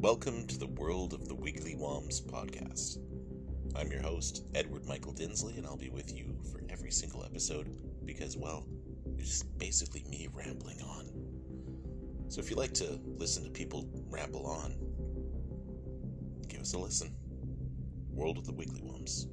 Welcome to the World of the Wiggly Woms podcast. I'm your host, Edward Michael Dinsley, and I'll be with you for every single episode because, well, it's basically me rambling on. So if you like to listen to people ramble on, give us a listen. World of the Wiggly Woms.